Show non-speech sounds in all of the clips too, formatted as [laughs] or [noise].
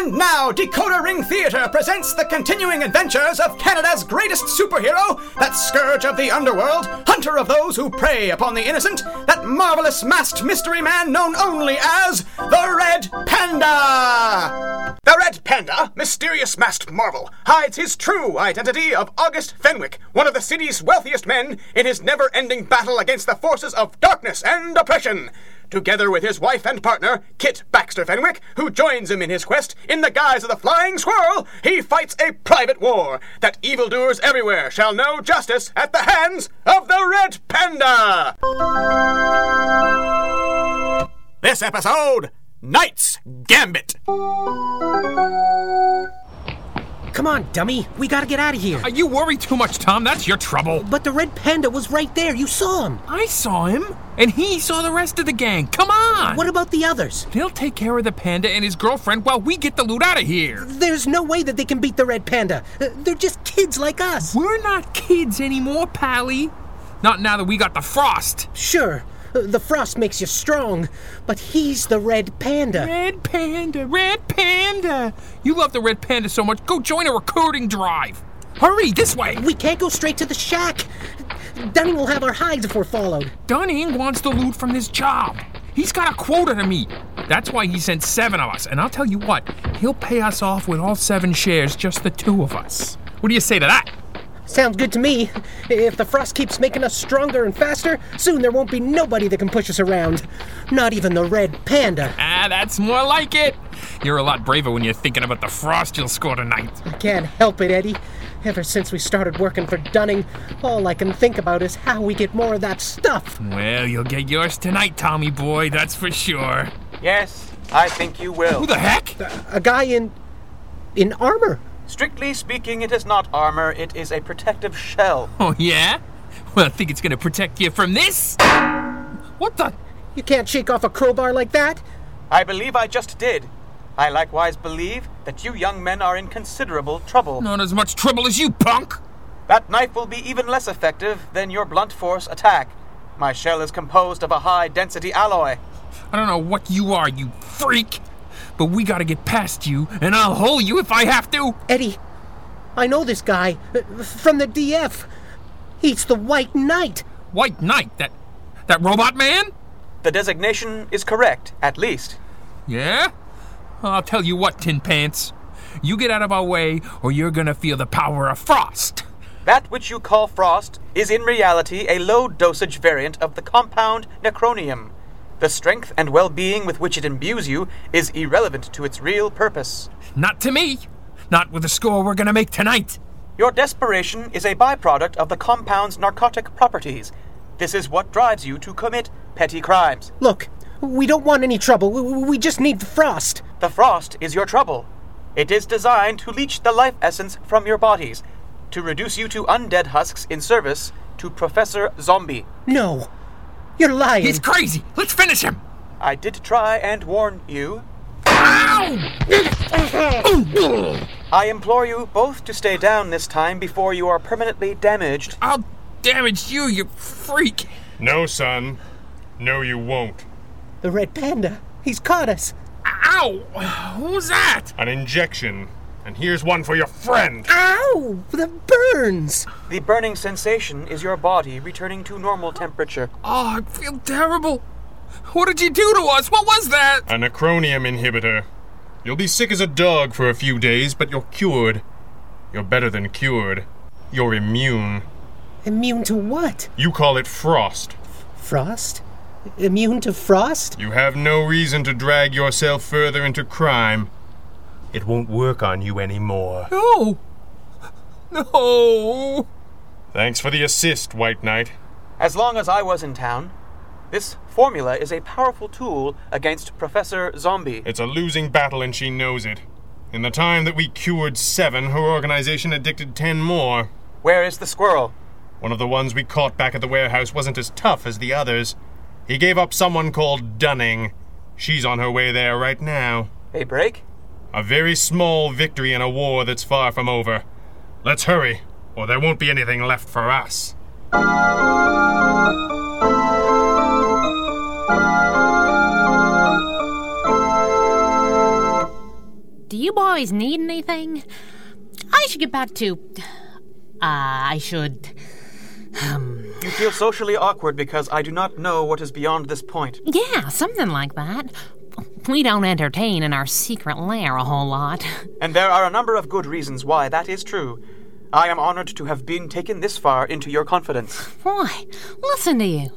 And now, Decoder Ring Theatre presents the continuing adventures of Canada's greatest superhero, that scourge of the underworld, hunter of those who prey upon the innocent, that marvelous masked mystery man known only as the Red Panda! The Red Panda, mysterious masked marvel, hides his true identity of August Fenwick, one of the city's wealthiest men, in his never ending battle against the forces of darkness and oppression together with his wife and partner, Kit Baxter Fenwick, who joins him in his quest in the guise of the Flying Squirrel, he fights a private war that evildoers everywhere shall know justice at the hands of the Red Panda. This episode Knight's Gambit. Come on, dummy. We gotta get out of here. Uh, You worry too much, Tom. That's your trouble. But the red panda was right there. You saw him. I saw him, and he saw the rest of the gang. Come on! What about the others? They'll take care of the panda and his girlfriend while we get the loot out of here. There's no way that they can beat the red panda. Uh, They're just kids like us. We're not kids anymore, Pally. Not now that we got the frost. Sure, the frost makes you strong, but he's the red panda. Red panda, red panda. You love the red panda so much. Go join a recruiting drive. Hurry, this way. We can't go straight to the shack. Dunning will have our hides if we're followed. Dunning wants the loot from this job. He's got a quota to meet. That's why he sent seven of us. And I'll tell you what, he'll pay us off with all seven shares, just the two of us. What do you say to that? Sounds good to me. If the frost keeps making us stronger and faster, soon there won't be nobody that can push us around. Not even the red panda. Ah, that's more like it. You're a lot braver when you're thinking about the frost you'll score tonight. I can't help it, Eddie. Ever since we started working for Dunning, all I can think about is how we get more of that stuff. Well, you'll get yours tonight, Tommy boy, that's for sure. Yes, I think you will. Who the heck? A guy in. in armor. Strictly speaking, it is not armor, it is a protective shell. [laughs] Oh, yeah? Well, I think it's gonna protect you from this. What the? You can't shake off a crowbar like that. I believe I just did. I likewise believe that you young men are in considerable trouble. Not as much trouble as you, punk! That knife will be even less effective than your blunt force attack. My shell is composed of a high density alloy. I don't know what you are, you freak, but we gotta get past you, and I'll hole you if I have to. Eddie, I know this guy uh, from the DF. He's the White Knight. White Knight, that that robot man? The designation is correct, at least. Yeah? I'll tell you what, Tin Pants. You get out of our way, or you're gonna feel the power of frost. That which you call frost is in reality a low dosage variant of the compound necronium. The strength and well being with which it imbues you is irrelevant to its real purpose. Not to me. Not with the score we're gonna make tonight. Your desperation is a byproduct of the compound's narcotic properties. This is what drives you to commit petty crimes. Look, we don't want any trouble. We- We just need the frost. The frost is your trouble. It is designed to leach the life essence from your bodies, to reduce you to undead husks in service to Professor Zombie. No, you're lying. He's crazy. Let's finish him. I did try and warn you. Ow! I implore you both to stay down this time before you are permanently damaged. I'll damage you, you freak. No, son. No, you won't. The red panda. He's caught us. Ow! Who's that? An injection. And here's one for your friend. Ow! The burns. The burning sensation is your body returning to normal temperature. Oh, I feel terrible. What did you do to us? What was that? A necronium inhibitor. You'll be sick as a dog for a few days, but you're cured. You're better than cured. You're immune. Immune to what? You call it frost. Frost? Immune to frost? You have no reason to drag yourself further into crime. It won't work on you anymore. No. No. Thanks for the assist, White Knight. As long as I was in town, this formula is a powerful tool against Professor Zombie. It's a losing battle and she knows it. In the time that we cured seven, her organization addicted ten more. Where is the squirrel? One of the ones we caught back at the warehouse wasn't as tough as the others. He gave up someone called Dunning. She's on her way there right now. A break? A very small victory in a war that's far from over. Let's hurry, or there won't be anything left for us. Do you boys need anything? I should get back to. Uh, I should. Um, You feel socially awkward because I do not know what is beyond this point. yeah, something like that. We don't entertain in our secret lair a whole lot. [laughs] And there are a number of good reasons why that is true. I am honored to have been taken this far into your confidence. [laughs] Why, listen to you.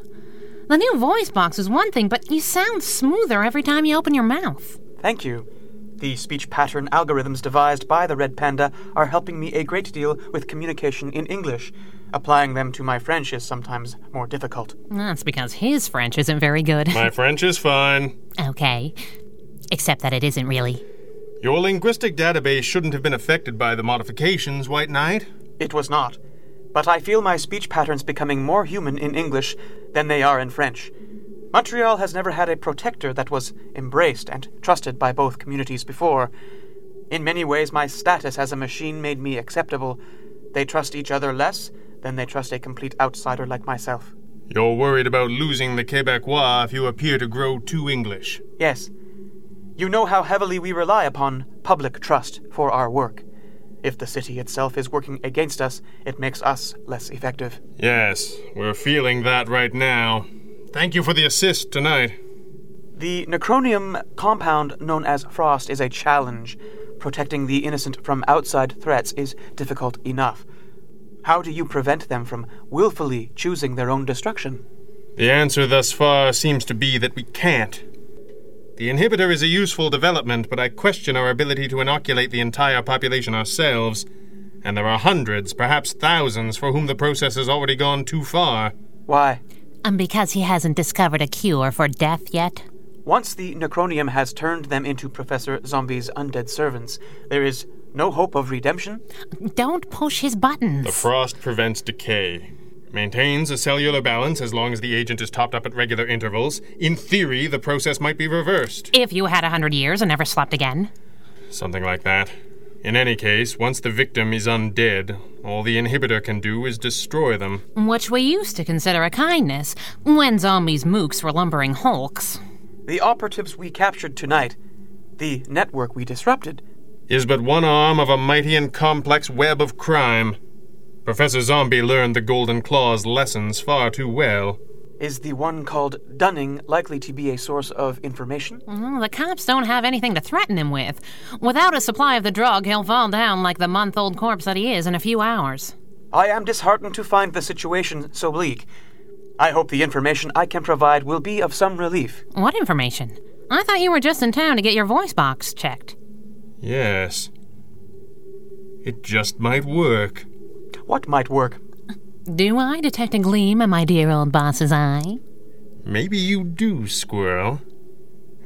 The new voice box is one thing, but you sound smoother every time you open your mouth. Thank you. The speech pattern algorithms devised by the Red Panda are helping me a great deal with communication in English. Applying them to my French is sometimes more difficult. That's because his French isn't very good. My French is fine. okay. Except that it isn't really. Your linguistic database shouldn't have been affected by the modifications, White Knight. It was not. But I feel my speech patterns becoming more human in English than they are in French. Montreal has never had a protector that was embraced and trusted by both communities before. In many ways, my status as a machine made me acceptable. They trust each other less than they trust a complete outsider like myself. You're worried about losing the Quebecois if you appear to grow too English. Yes. You know how heavily we rely upon public trust for our work. If the city itself is working against us, it makes us less effective. Yes, we're feeling that right now. Thank you for the assist tonight. The necronium compound known as frost is a challenge. Protecting the innocent from outside threats is difficult enough. How do you prevent them from willfully choosing their own destruction? The answer thus far seems to be that we can't. The inhibitor is a useful development, but I question our ability to inoculate the entire population ourselves. And there are hundreds, perhaps thousands, for whom the process has already gone too far. Why? And because he hasn't discovered a cure for death yet? Once the necronium has turned them into Professor Zombie's undead servants, there is no hope of redemption? Don't push his buttons. The frost prevents decay. Maintains a cellular balance as long as the agent is topped up at regular intervals. In theory, the process might be reversed. if you had a hundred years and never slept again. Something like that. In any case, once the victim is undead, all the inhibitor can do is destroy them. Which we used to consider a kindness when zombies mooks were lumbering hulks. The operatives we captured tonight, the network we disrupted, Is but one arm of a mighty and complex web of crime. Professor Zombie learned the Golden Claw's lessons far too well. is the one called Dunning likely to be a source of information? Well, the cops don't have anything to threaten him with. Without a supply of the drug, he'll fall down like the month old corpse that he is in a few hours. I am disheartened to find the situation so bleak. I hope the information I can provide will be of some relief. What information? I thought you were just in town to get your voice box checked. Yes. It just might work. What might work? Do I detect a gleam in my dear old boss's eye? Maybe you do, Squirrel.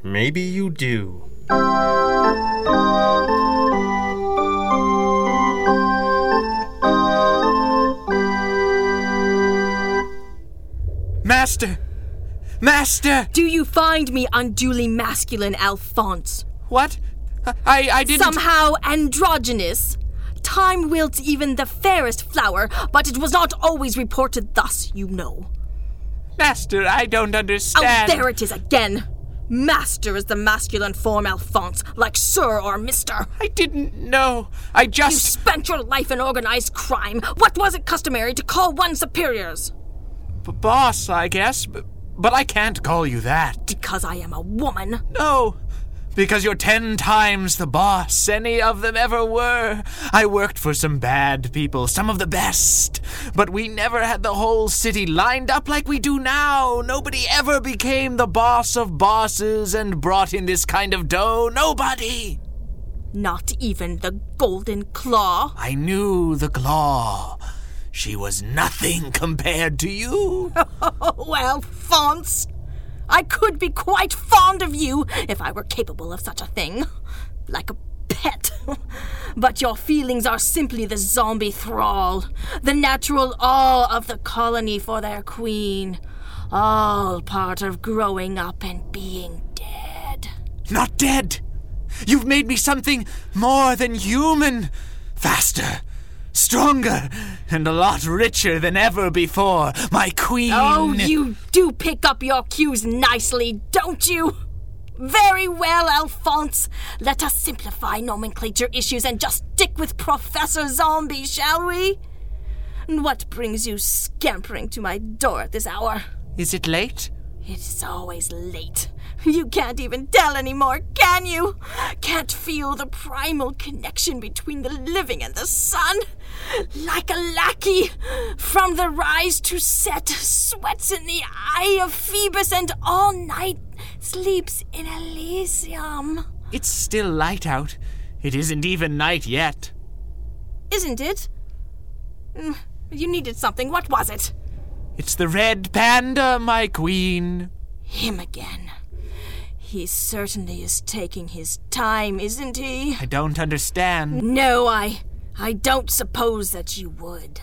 Maybe you do. Master! Master! Do you find me unduly masculine, Alphonse? What? I I didn't. Somehow androgynous? Time wilts even the fairest flower, but it was not always reported thus, you know. Master, I don't oh, understand. Oh, there it is again! Master is the masculine form, Alphonse, like Sir or Mister. I didn't know. I just. You spent your life in organized crime. What was it customary to call one's superiors? B- boss, I guess. But, but I can't call you that. Because I am a woman. No. Because you're ten times the boss any of them ever were. I worked for some bad people, some of the best. But we never had the whole city lined up like we do now. Nobody ever became the boss of bosses and brought in this kind of dough. Nobody. Not even the Golden Claw. I knew the claw. She was nothing [laughs] compared to you. [laughs] Oh, Alphonse! I could be quite fond of you if I were capable of such a thing. Like a pet. [laughs] but your feelings are simply the zombie thrall, the natural awe of the colony for their queen. All part of growing up and being dead. Not dead! You've made me something more than human! Faster, stronger, and a lot richer than ever before, my queen! Oh, you do pick up your cues nicely, don't you? Very well, Alphonse. Let us simplify nomenclature issues and just stick with Professor Zombie, shall we? And what brings you scampering to my door at this hour? Is it late? It's always late. You can't even tell anymore, can you? Can't feel the primal connection between the living and the sun? Like a lackey, from the rise to set, sweats in the eye of Phoebus and all night sleeps in Elysium. It's still light out. It isn't even night yet. Isn't it? Mm, You needed something. What was it? It's the red panda, my queen. Him again. He certainly is taking his time, isn't he? I don't understand. No, I. I don't suppose that you would.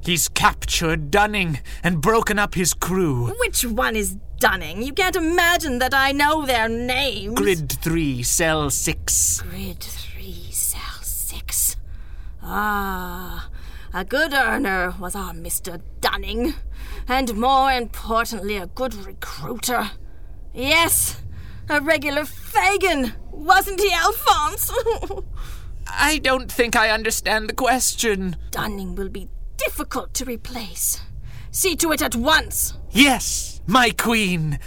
He's captured Dunning and broken up his crew. Which one is Dunning? You can't imagine that I know their names. Grid 3, Cell 6. Grid 3, Cell 6. Ah, a good earner was our Mr. Dunning. And more importantly, a good recruiter. Yes, a regular Fagin, wasn't he, Alphonse? [laughs] I don't think I understand the question. Dunning will be difficult to replace. See to it at once. Yes, my queen.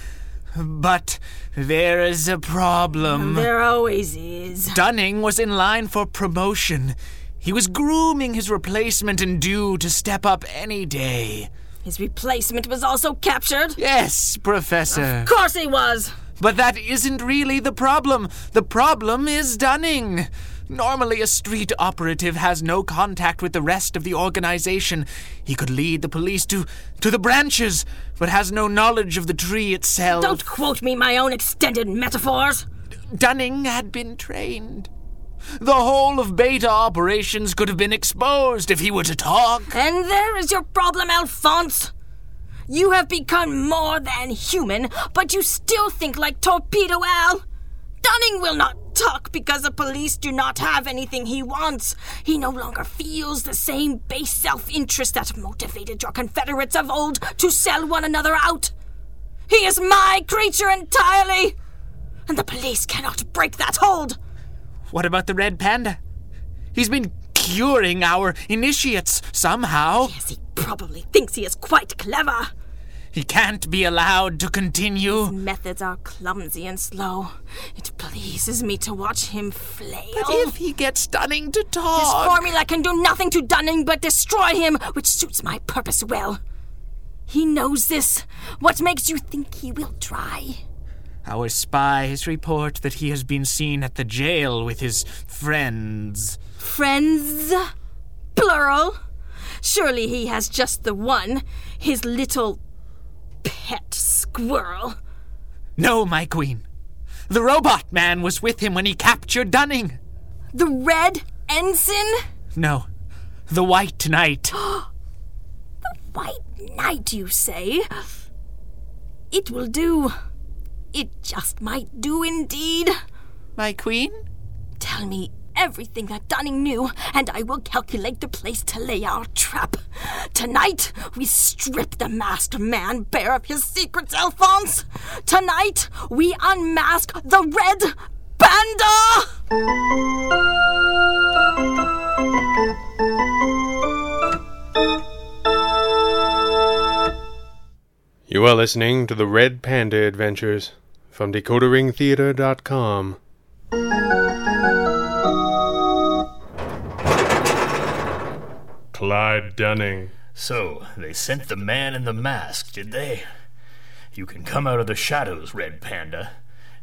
But there is a problem. There always is. Dunning was in line for promotion. He was grooming his replacement and due to step up any day. His replacement was also captured? Yes, Professor. Of course he was. But that isn't really the problem. The problem is Dunning. Normally, a street operative has no contact with the rest of the organization. He could lead the police to, to the branches, but has no knowledge of the tree itself. Don't quote me my own extended metaphors. Dunning had been trained. The whole of beta operations could have been exposed if he were to talk. And there is your problem, Alphonse. You have become more than human, but you still think like Torpedo Al. Dunning will not talk because the police do not have anything he wants. He no longer feels the same base self interest that motivated your Confederates of old to sell one another out. He is my creature entirely, and the police cannot break that hold. What about the red panda? He's been curing our initiates somehow. Yes, he probably thinks he is quite clever. He can't be allowed to continue. His methods are clumsy and slow. It pleases me to watch him flail. But if he gets Dunning to talk. His formula can do nothing to Dunning but destroy him, which suits my purpose well. He knows this. What makes you think he will try? Our spies report that he has been seen at the jail with his friends. Friends? Plural? Surely he has just the one. His little pet squirrel. No, my queen. The robot man was with him when he captured Dunning. The red ensign? No, the white knight. [gasps] The white knight, you say? It will do. It just might do indeed. My queen? Tell me everything that Dunning knew, and I will calculate the place to lay our trap. Tonight, we strip the masked man bare of his secrets, Alphonse. Tonight, we unmask the Red Panda! You are listening to the Red Panda Adventures from DecoderRingTheater.com. Clyde Dunning. So, they sent the man in the mask, did they? You can come out of the shadows, Red Panda.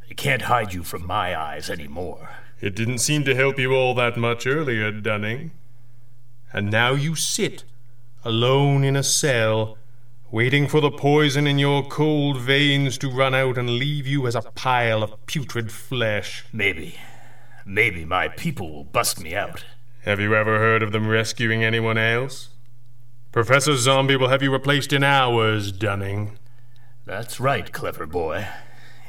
They can't hide you from my eyes anymore. It didn't seem to help you all that much earlier, Dunning. And now you sit, alone in a cell, waiting for the poison in your cold veins to run out and leave you as a pile of putrid flesh. Maybe. Maybe my people will bust me out. Have you ever heard of them rescuing anyone else? Professor Zombie will have you replaced in hours, Dunning. That's right, clever boy.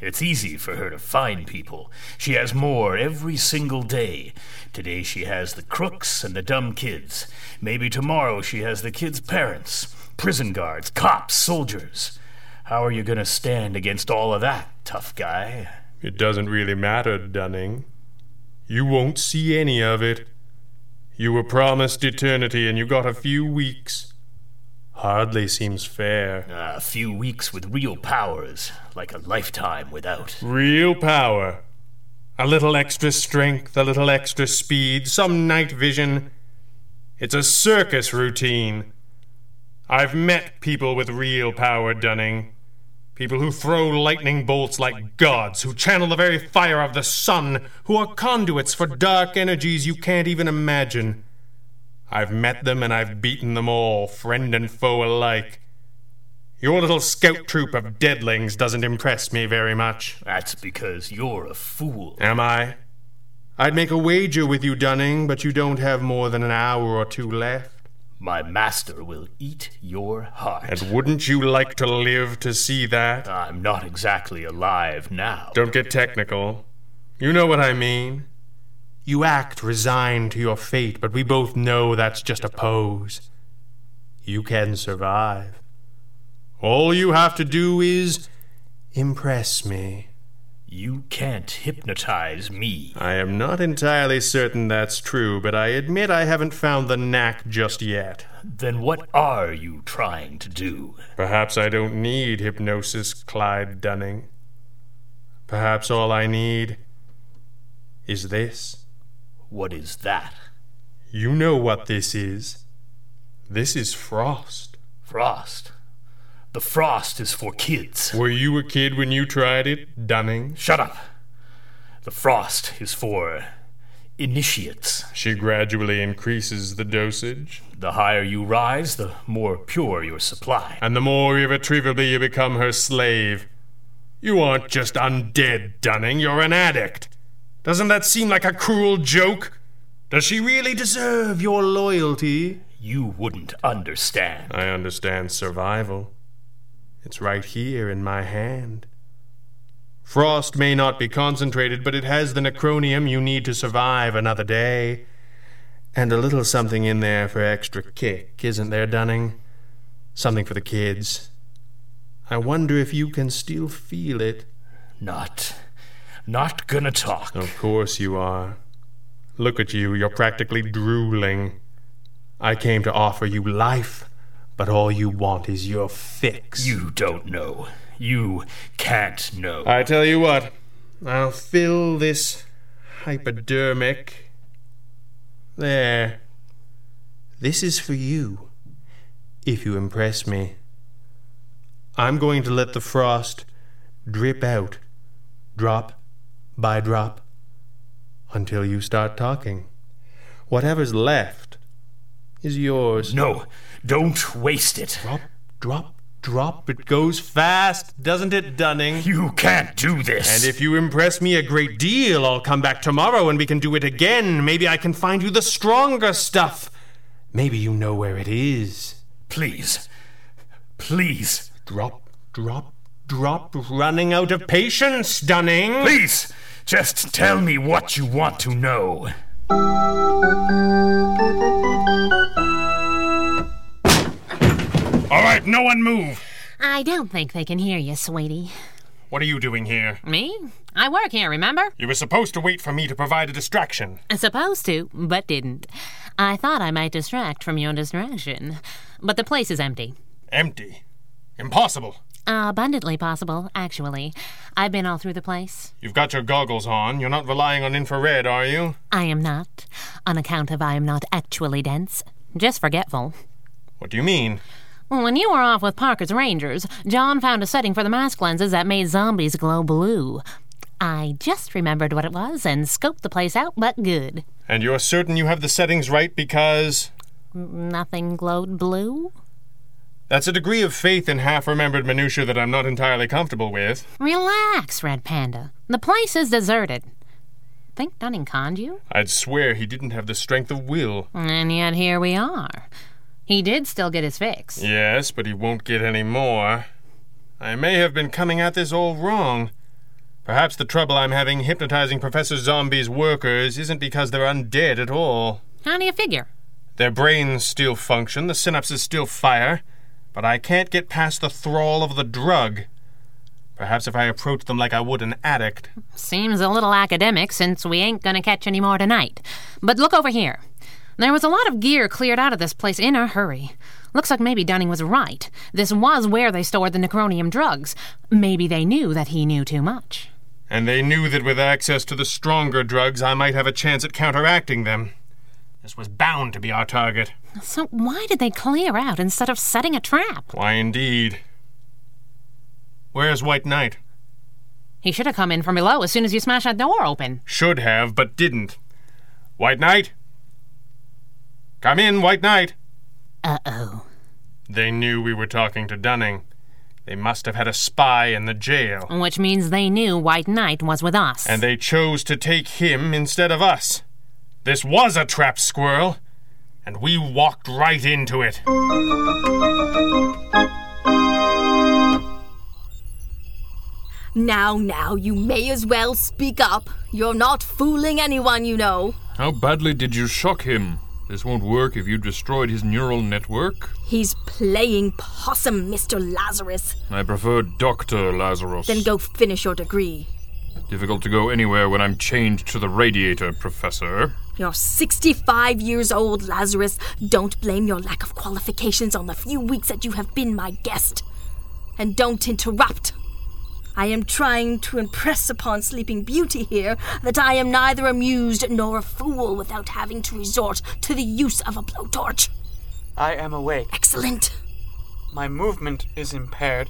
It's easy for her to find people. She has more every single day. Today she has the crooks and the dumb kids. Maybe tomorrow she has the kids' parents, prison guards, cops, soldiers. How are you going to stand against all of that, tough guy? It doesn't really matter, Dunning. You won't see any of it. You were promised eternity and you got a few weeks. Hardly seems fair. A few weeks with real powers, like a lifetime without. Real power. A little extra strength, a little extra speed, some night vision. It's a circus routine. I've met people with real power, Dunning. People who throw lightning bolts like gods, who channel the very fire of the sun, who are conduits for dark energies you can't even imagine. I've met them and I've beaten them all, friend and foe alike. Your little scout troop of deadlings doesn't impress me very much. That's because you're a fool. Am I? I'd make a wager with you, Dunning, but you don't have more than an hour or two left. My master will eat your heart. And wouldn't you like to live to see that? I'm not exactly alive now. Don't get technical. You know what I mean. You act resigned to your fate, but we both know that's just a pose. You can survive. All you have to do is impress me. You can't hypnotize me. I am not entirely certain that's true, but I admit I haven't found the knack just yet. Then what are you trying to do? Perhaps I don't need hypnosis, Clyde Dunning. Perhaps all I need is this. What is that? You know what this is. This is frost. Frost? The frost is for kids. Were you a kid when you tried it, Dunning? Shut up. The frost is for initiates. She gradually increases the dosage. The higher you rise, the more pure your supply. And the more irretrievably you become her slave. You aren't just undead, Dunning, you're an addict. Doesn't that seem like a cruel joke? Does she really deserve your loyalty? You wouldn't understand. I understand survival. It's right here in my hand. Frost may not be concentrated, but it has the necronium you need to survive another day. And a little something in there for extra kick, isn't there, Dunning? Something for the kids. I wonder if you can still feel it. Not. Not gonna talk. Of course you are. Look at you, you're practically drooling. I came to offer you life, but all you want is your fix. You don't know. You can't know. I tell you what, I'll fill this hypodermic. There. This is for you, if you impress me. I'm going to let the frost drip out, drop by drop, until you start talking. Whatever's left is yours. No, don't waste it. Drop, drop, drop. It goes fast, doesn't it, Dunning? You can't do this. And if you impress me a great deal, I'll come back tomorrow and we can do it again. Maybe I can find you the stronger stuff. Maybe you know where it is. Please. Please. Drop, drop, drop. Running out of patience, Dunning. Please. Just tell me what you want to know. All right, no one move. I don't think they can hear you, sweetie. What are you doing here? Me? I work here, remember? You were supposed to wait for me to provide a distraction. Supposed to, but didn't. I thought I might distract from your distraction. But the place is empty. Empty? Impossible. abundantly possible, actually. I've been all through the place. You've got your goggles on. You're not relying on infrared, are you? I am not, on account of I am not actually dense, just forgetful. What do you mean? When you were off with Parker's Rangers, John found a setting for the mask lenses that made zombies glow blue. I just remembered what it was and scoped the place out, but good. And you're certain you have the settings right because. Nothing glowed blue? That's a degree of faith in half remembered minutiae that I'm not entirely comfortable with. Relax, Red Panda. The place is deserted. Think Dunning conned you? I'd swear he didn't have the strength of will. And yet here we are. He did still get his fix. Yes, but he won't get any more. I may have been coming at this all wrong. Perhaps the trouble I'm having hypnotizing Professor Zombie's workers isn't because they're undead at all. How do you figure? Their brains still function, the synapses still fire, but I can't get past the thrall of the drug. Perhaps if I approach them like I would an addict. Seems a little academic since we ain't gonna catch any more tonight. But look over here. There was a lot of gear cleared out of this place in a hurry. Looks like maybe Dunning was right. This was where they stored the necronium drugs. Maybe they knew that he knew too much. And they knew that with access to the stronger drugs, I might have a chance at counteracting them. This was bound to be our target. So why did they clear out instead of setting a trap? Why, indeed. Where's White Knight? He should have come in from below as soon as you smashed that door open. Should have, but didn't. White Knight? Come in, White Knight. Uh oh. They knew we were talking to Dunning. They must have had a spy in the jail. Which means they knew White Knight was with us. And they chose to take him instead of us. This was a trap, Squirrel. And we walked right into it. Now, now, you may as well speak up. You're not fooling anyone, you know. How badly did you shock him? This won't work if you destroyed his neural network. He's playing possum, Mr. Lazarus. I prefer Dr. Lazarus. Then go finish your degree. Difficult to go anywhere when I'm chained to the radiator, Professor. You're 65 years old, Lazarus. Don't blame your lack of qualifications on the few weeks that you have been my guest. And don't interrupt. I am trying to impress upon Sleeping Beauty here that I am neither amused nor a fool without having to resort to the use of a blowtorch. I am awake. Excellent. My movement is impaired.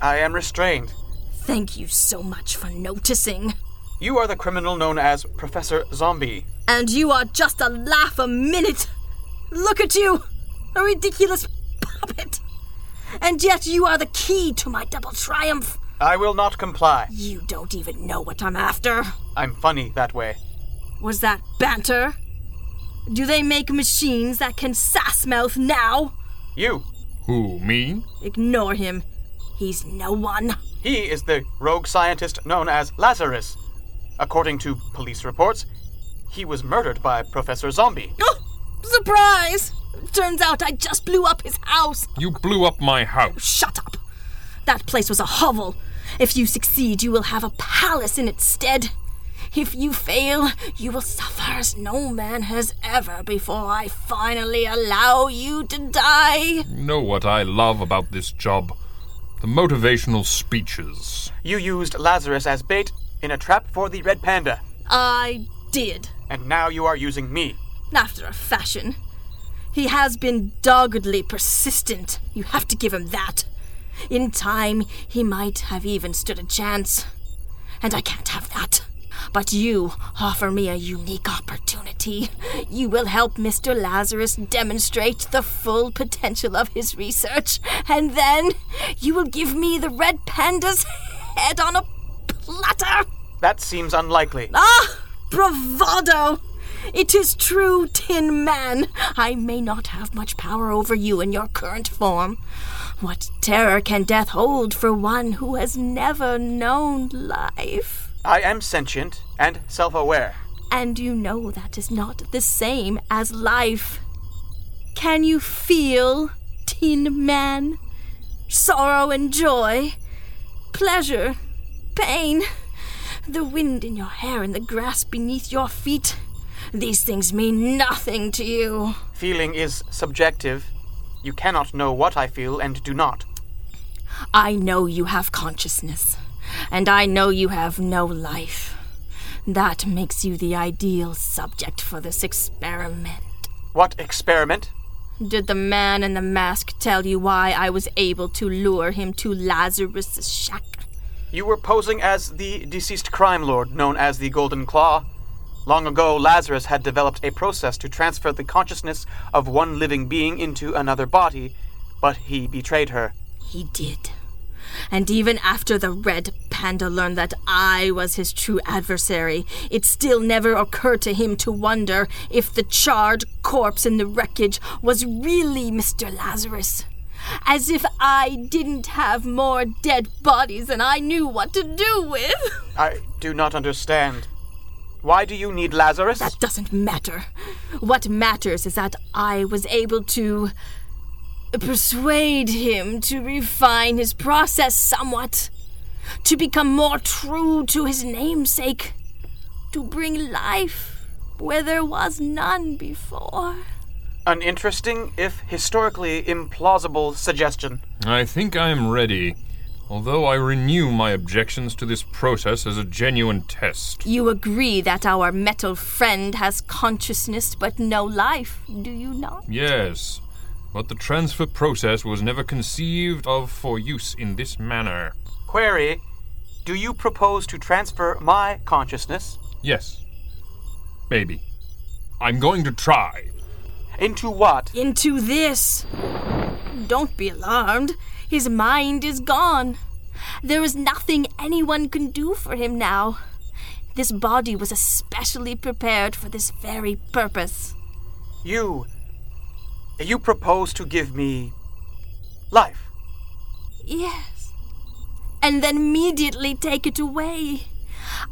I am restrained. Thank you so much for noticing. You are the criminal known as Professor Zombie. And you are just a laugh a minute. Look at you! A ridiculous puppet. And yet you are the key to my double triumph. I will not comply. You don't even know what I'm after. I'm funny that way. Was that banter? Do they make machines that can sass mouth now? You. Who, me? Ignore him. He's no one. He is the rogue scientist known as Lazarus. According to police reports, he was murdered by Professor Zombie. Oh, surprise! Turns out I just blew up his house. You blew up my house. Shut up. That place was a hovel. If you succeed, you will have a palace in its stead. If you fail, you will suffer as no man has ever before I finally allow you to die. You know what I love about this job? The motivational speeches. You used Lazarus as bait in a trap for the Red Panda. I did. And now you are using me. After a fashion. He has been doggedly persistent. You have to give him that. In time, he might have even stood a chance. And I can't have that. But you offer me a unique opportunity. You will help Mr. Lazarus demonstrate the full potential of his research, and then you will give me the Red Panda's head on a platter. That seems unlikely. Ah, bravado! It is true, Tin Man. I may not have much power over you in your current form. What terror can death hold for one who has never known life? I am sentient and self aware. And you know that is not the same as life. Can you feel, Tin Man? Sorrow and joy, pleasure, pain, the wind in your hair and the grass beneath your feet. These things mean nothing to you. Feeling is subjective. You cannot know what I feel and do not. I know you have consciousness, and I know you have no life. That makes you the ideal subject for this experiment. What experiment? Did the man in the mask tell you why I was able to lure him to Lazarus's shack? You were posing as the deceased crime lord known as the Golden Claw. Long ago, Lazarus had developed a process to transfer the consciousness of one living being into another body, but he betrayed her. He did. And even after the Red Panda learned that I was his true adversary, it still never occurred to him to wonder if the charred corpse in the wreckage was really Mr. Lazarus. As if I didn't have more dead bodies than I knew what to do with. I do not understand. Why do you need Lazarus? That doesn't matter. What matters is that I was able to persuade him to refine his process somewhat, to become more true to his namesake, to bring life where there was none before. An interesting, if historically implausible, suggestion. I think I am ready, although I renew my objections to this process as a genuine test. You agree that our metal friend has consciousness but no life, do you not? Yes, but the transfer process was never conceived of for use in this manner. Query Do you propose to transfer my consciousness? Yes. Maybe. I'm going to try. Into what? Into this. Don't be alarmed. His mind is gone. There is nothing anyone can do for him now. This body was especially prepared for this very purpose. You. You propose to give me. life. Yes. And then immediately take it away.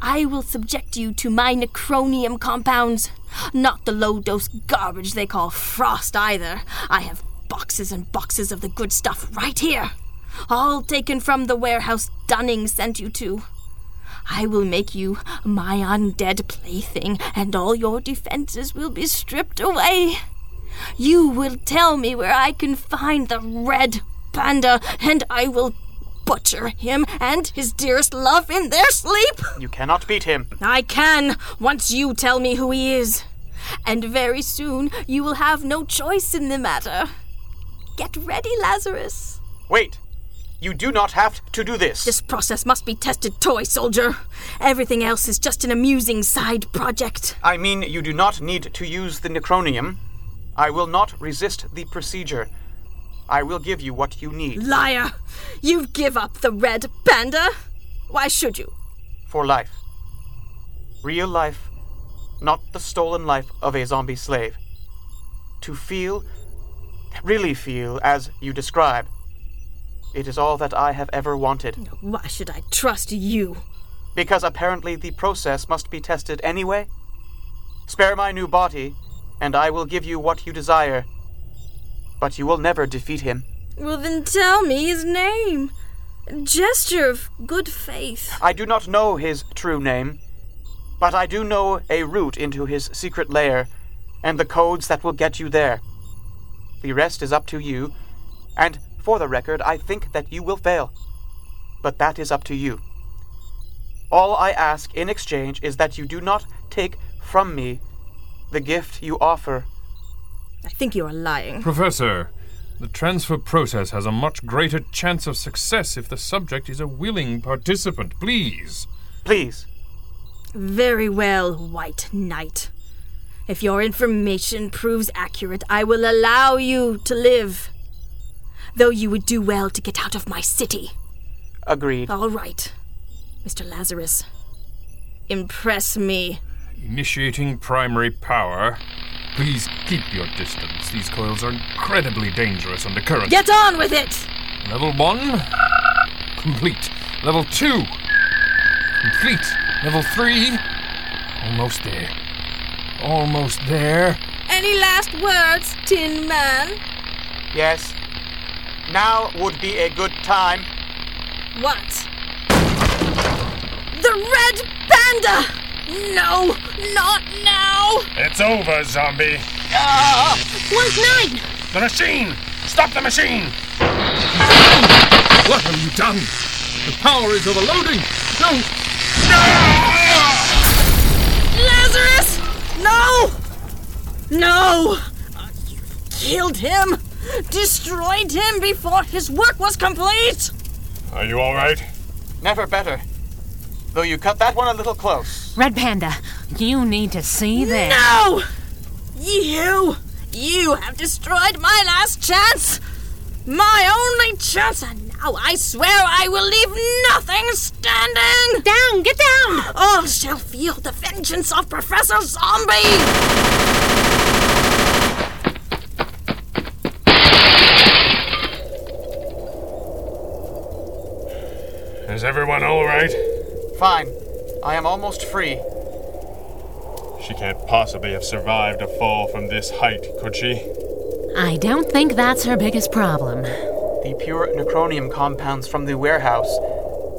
I will subject you to my necronium compounds. Not the low dose garbage they call frost either. I have boxes and boxes of the good stuff right here. All taken from the warehouse Dunning sent you to. I will make you my undead plaything, and all your defenses will be stripped away. You will tell me where I can find the red panda, and I will butcher him and his dearest love in their sleep. You cannot beat him. I can, once you tell me who he is. And very soon you will have no choice in the matter. Get ready, Lazarus. Wait. You do not have to do this. This process must be tested, toy soldier. Everything else is just an amusing side project. I mean, you do not need to use the necronium. I will not resist the procedure. I will give you what you need. Liar! You give up the red panda? Why should you? For life. Real life, not the stolen life of a zombie slave. To feel, really feel, as you describe. It is all that I have ever wanted. Why should I trust you? Because apparently the process must be tested anyway. Spare my new body, and I will give you what you desire. But you will never defeat him. Well, then tell me his name. Gesture of good faith. I do not know his true name, but I do know a route into his secret lair, and the codes that will get you there. The rest is up to you, and for the record, I think that you will fail. But that is up to you. All I ask in exchange is that you do not take from me the gift you offer. I think you are lying. Professor, the transfer process has a much greater chance of success if the subject is a willing participant. Please. Please. Very well, White Knight. If your information proves accurate, I will allow you to live. Though you would do well to get out of my city. Agreed. All right, Mr. Lazarus. Impress me. Initiating primary power. Please keep your distance. These coils are incredibly dangerous under current. Get on with it! Level 1. Complete. Level 2. Complete. Level 3. Almost there. Almost there. Any last words, Tin Man? Yes. Now would be a good time. What? The red panda! No, not now! It's over, zombie. Uh, White Knight! The machine! Stop the machine! What have you done? The power is overloading. No! Lazarus! No! No! You killed him! Destroyed him before his work was complete! Are you all right? Never better. Though you cut that one a little close. Red Panda, you need to see this. No! You! You have destroyed my last chance! My only chance, and Oh, I swear I will leave nothing standing! Down, get down! All shall feel the vengeance of Professor Zombie! Is everyone alright? Fine. I am almost free. She can't possibly have survived a fall from this height, could she? I don't think that's her biggest problem. The pure necronium compounds from the warehouse.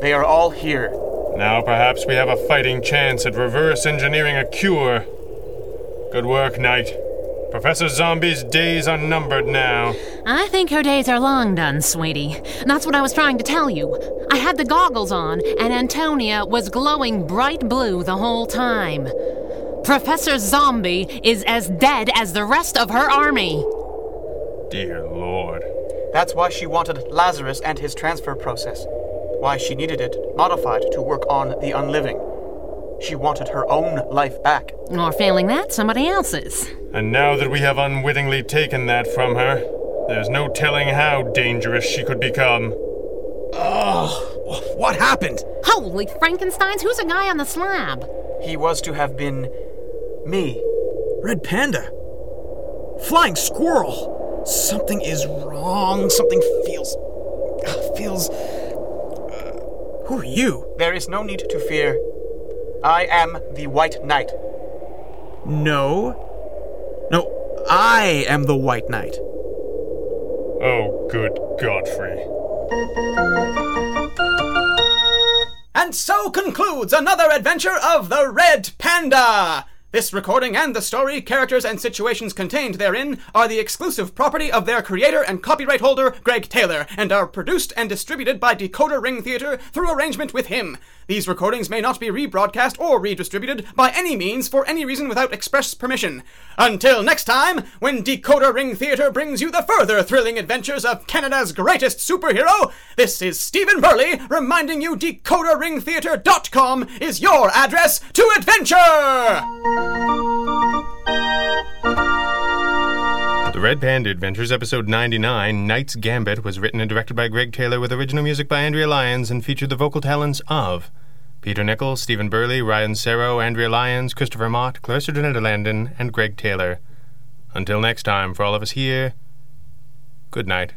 They are all here. Now perhaps we have a fighting chance at reverse engineering a cure. Good work, Knight. Professor Zombie's days are numbered now. I think her days are long done, sweetie. That's what I was trying to tell you. I had the goggles on, and Antonia was glowing bright blue the whole time. Professor Zombie is as dead as the rest of her army. Dear Lord. That's why she wanted Lazarus and his transfer process. Why she needed it modified to work on the unliving. She wanted her own life back. Or failing that, somebody else's. And now that we have unwittingly taken that from her, there's no telling how dangerous she could become. Oh, what happened? Holy Frankensteins, who's a guy on the slab? He was to have been me. Red Panda. Flying squirrel. Something is wrong. Something feels. feels. Uh, who are you? There is no need to fear. I am the White Knight. No. No, I am the White Knight. Oh, good Godfrey. And so concludes another adventure of the Red Panda! This recording and the story, characters, and situations contained therein are the exclusive property of their creator and copyright holder, Greg Taylor, and are produced and distributed by Decoder Ring Theater through arrangement with him. These recordings may not be rebroadcast or redistributed by any means for any reason without express permission. Until next time, when Decoder Ring Theater brings you the further thrilling adventures of Canada's greatest superhero, this is Stephen Burley reminding you DecoderRingTheater.com is your address to adventure! Red Panda Adventures, episode 99, Knight's Gambit, was written and directed by Greg Taylor with original music by Andrea Lyons and featured the vocal talents of Peter Nichols, Stephen Burley, Ryan Serro, Andrea Lyons, Christopher Mott, Clarissa Der Nederlanden, and Greg Taylor. Until next time, for all of us here, good night.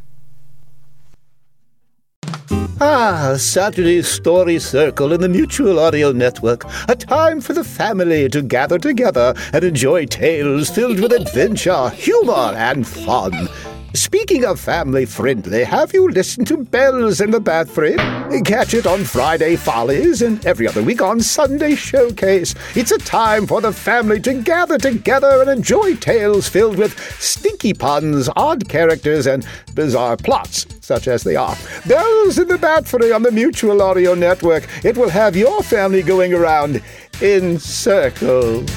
Ah, Saturday Story Circle in the Mutual Audio Network. A time for the family to gather together and enjoy tales filled with adventure, humor, and fun. Speaking of family friendly, have you listened to Bells in the Bathroom? Catch it on Friday Follies and every other week on Sunday Showcase. It's a time for the family to gather together and enjoy tales filled with stinky puns, odd characters, and bizarre plots, such as they are. Bells in the Bathroom on the Mutual Audio Network. It will have your family going around in circles.